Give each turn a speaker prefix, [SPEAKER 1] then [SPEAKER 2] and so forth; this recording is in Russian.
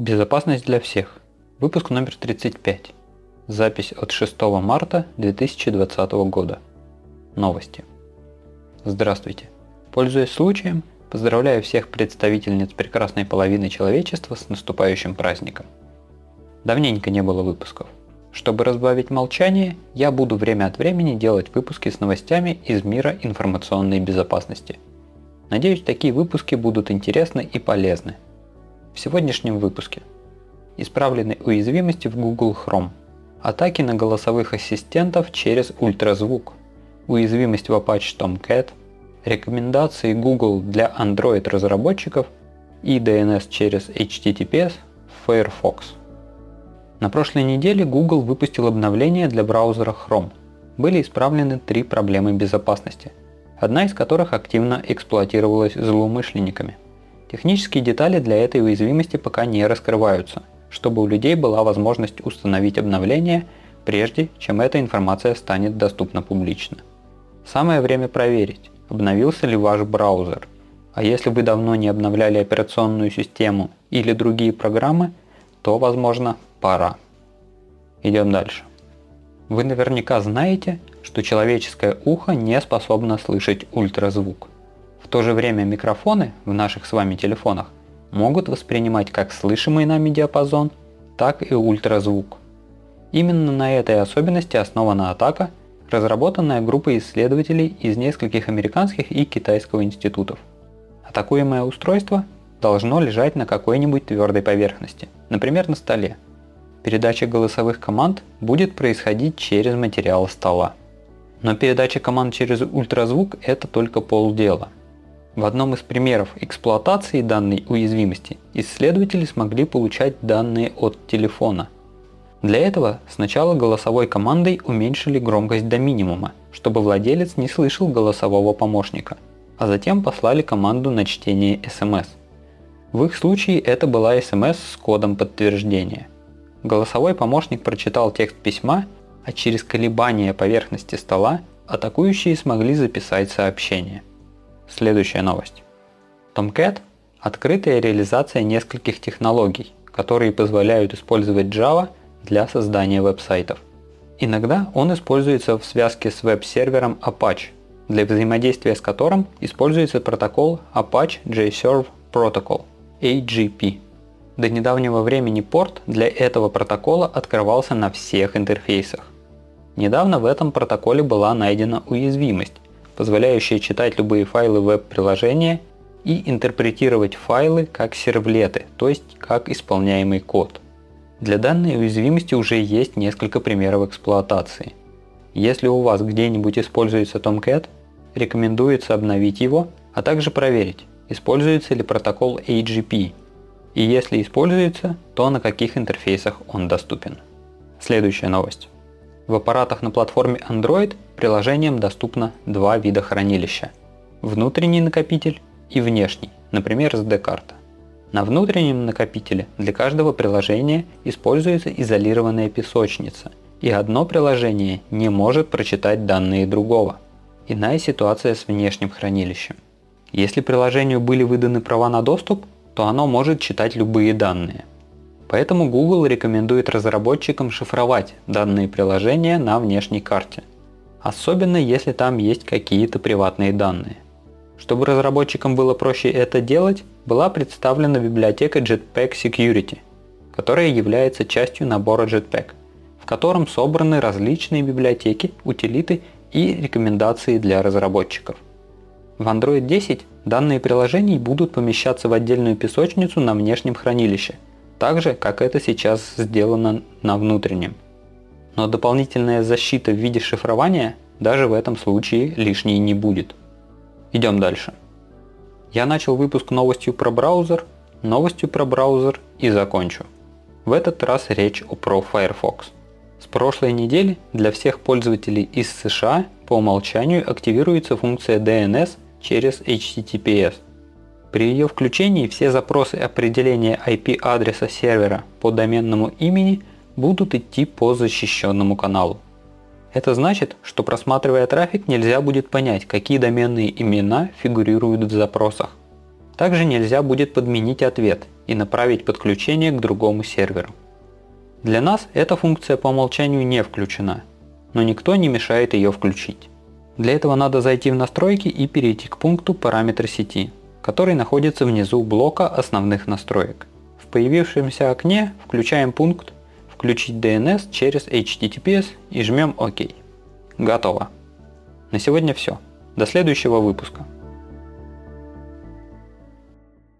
[SPEAKER 1] Безопасность для всех. Выпуск номер 35. Запись от 6 марта 2020 года. Новости. Здравствуйте. Пользуясь случаем, поздравляю всех представительниц прекрасной половины человечества с наступающим праздником. Давненько не было выпусков. Чтобы разбавить молчание, я буду время от времени делать выпуски с новостями из мира информационной безопасности. Надеюсь, такие выпуски будут интересны и полезны – в сегодняшнем выпуске. Исправлены уязвимости в Google Chrome. Атаки на голосовых ассистентов через ультразвук. Уязвимость в Apache Tomcat. Рекомендации Google для Android разработчиков и DNS через HTTPS в Firefox. На прошлой неделе Google выпустил обновление для браузера Chrome. Были исправлены три проблемы безопасности, одна из которых активно эксплуатировалась злоумышленниками – Технические детали для этой уязвимости пока не раскрываются, чтобы у людей была возможность установить обновление, прежде чем эта информация станет доступна публично. Самое время проверить, обновился ли ваш браузер. А если вы давно не обновляли операционную систему или другие программы, то, возможно, пора. Идем дальше. Вы наверняка знаете, что человеческое ухо не способно слышать ультразвук то же время микрофоны в наших с вами телефонах могут воспринимать как слышимый нами диапазон, так и ультразвук. Именно на этой особенности основана атака, разработанная группой исследователей из нескольких американских и китайского институтов. Атакуемое устройство должно лежать на какой-нибудь твердой поверхности, например на столе. Передача голосовых команд будет происходить через материал стола. Но передача команд через ультразвук это только полдела – в одном из примеров эксплуатации данной уязвимости исследователи смогли получать данные от телефона. Для этого сначала голосовой командой уменьшили громкость до минимума, чтобы владелец не слышал голосового помощника, а затем послали команду на чтение SMS. В их случае это была SMS с кодом подтверждения. Голосовой помощник прочитал текст письма, а через колебания поверхности стола атакующие смогли записать сообщение. Следующая новость. Tomcat – открытая реализация нескольких технологий, которые позволяют использовать Java для создания веб-сайтов. Иногда он используется в связке с веб-сервером Apache, для взаимодействия с которым используется протокол Apache JServe Protocol AGP. До недавнего времени порт для этого протокола открывался на всех интерфейсах. Недавно в этом протоколе была найдена уязвимость, позволяющая читать любые файлы веб-приложения и интерпретировать файлы как сервлеты, то есть как исполняемый код. Для данной уязвимости уже есть несколько примеров эксплуатации. Если у вас где-нибудь используется Tomcat, рекомендуется обновить его, а также проверить, используется ли протокол AGP, и если используется, то на каких интерфейсах он доступен. Следующая новость. В аппаратах на платформе Android приложениям доступно два вида хранилища. Внутренний накопитель и внешний, например SD-карта. На внутреннем накопителе для каждого приложения используется изолированная песочница, и одно приложение не может прочитать данные другого. Иная ситуация с внешним хранилищем. Если приложению были выданы права на доступ, то оно может читать любые данные. Поэтому Google рекомендует разработчикам шифровать данные приложения на внешней карте. Особенно если там есть какие-то приватные данные. Чтобы разработчикам было проще это делать, была представлена библиотека Jetpack Security, которая является частью набора Jetpack, в котором собраны различные библиотеки, утилиты и рекомендации для разработчиков. В Android 10 данные приложений будут помещаться в отдельную песочницу на внешнем хранилище – так же, как это сейчас сделано на внутреннем. Но дополнительная защита в виде шифрования даже в этом случае лишней не будет. Идем дальше. Я начал выпуск новостью про браузер, новостью про браузер и закончу. В этот раз речь о Pro Firefox. С прошлой недели для всех пользователей из США по умолчанию активируется функция DNS через HTTPS – при ее включении все запросы определения IP-адреса сервера по доменному имени будут идти по защищенному каналу. Это значит, что просматривая трафик нельзя будет понять, какие доменные имена фигурируют в запросах. Также нельзя будет подменить ответ и направить подключение к другому серверу. Для нас эта функция по умолчанию не включена, но никто не мешает ее включить. Для этого надо зайти в настройки и перейти к пункту «Параметры сети», который находится внизу блока основных настроек. В появившемся окне включаем пункт «Включить DNS через HTTPS» и жмем ОК. Готово. На сегодня все. До следующего выпуска.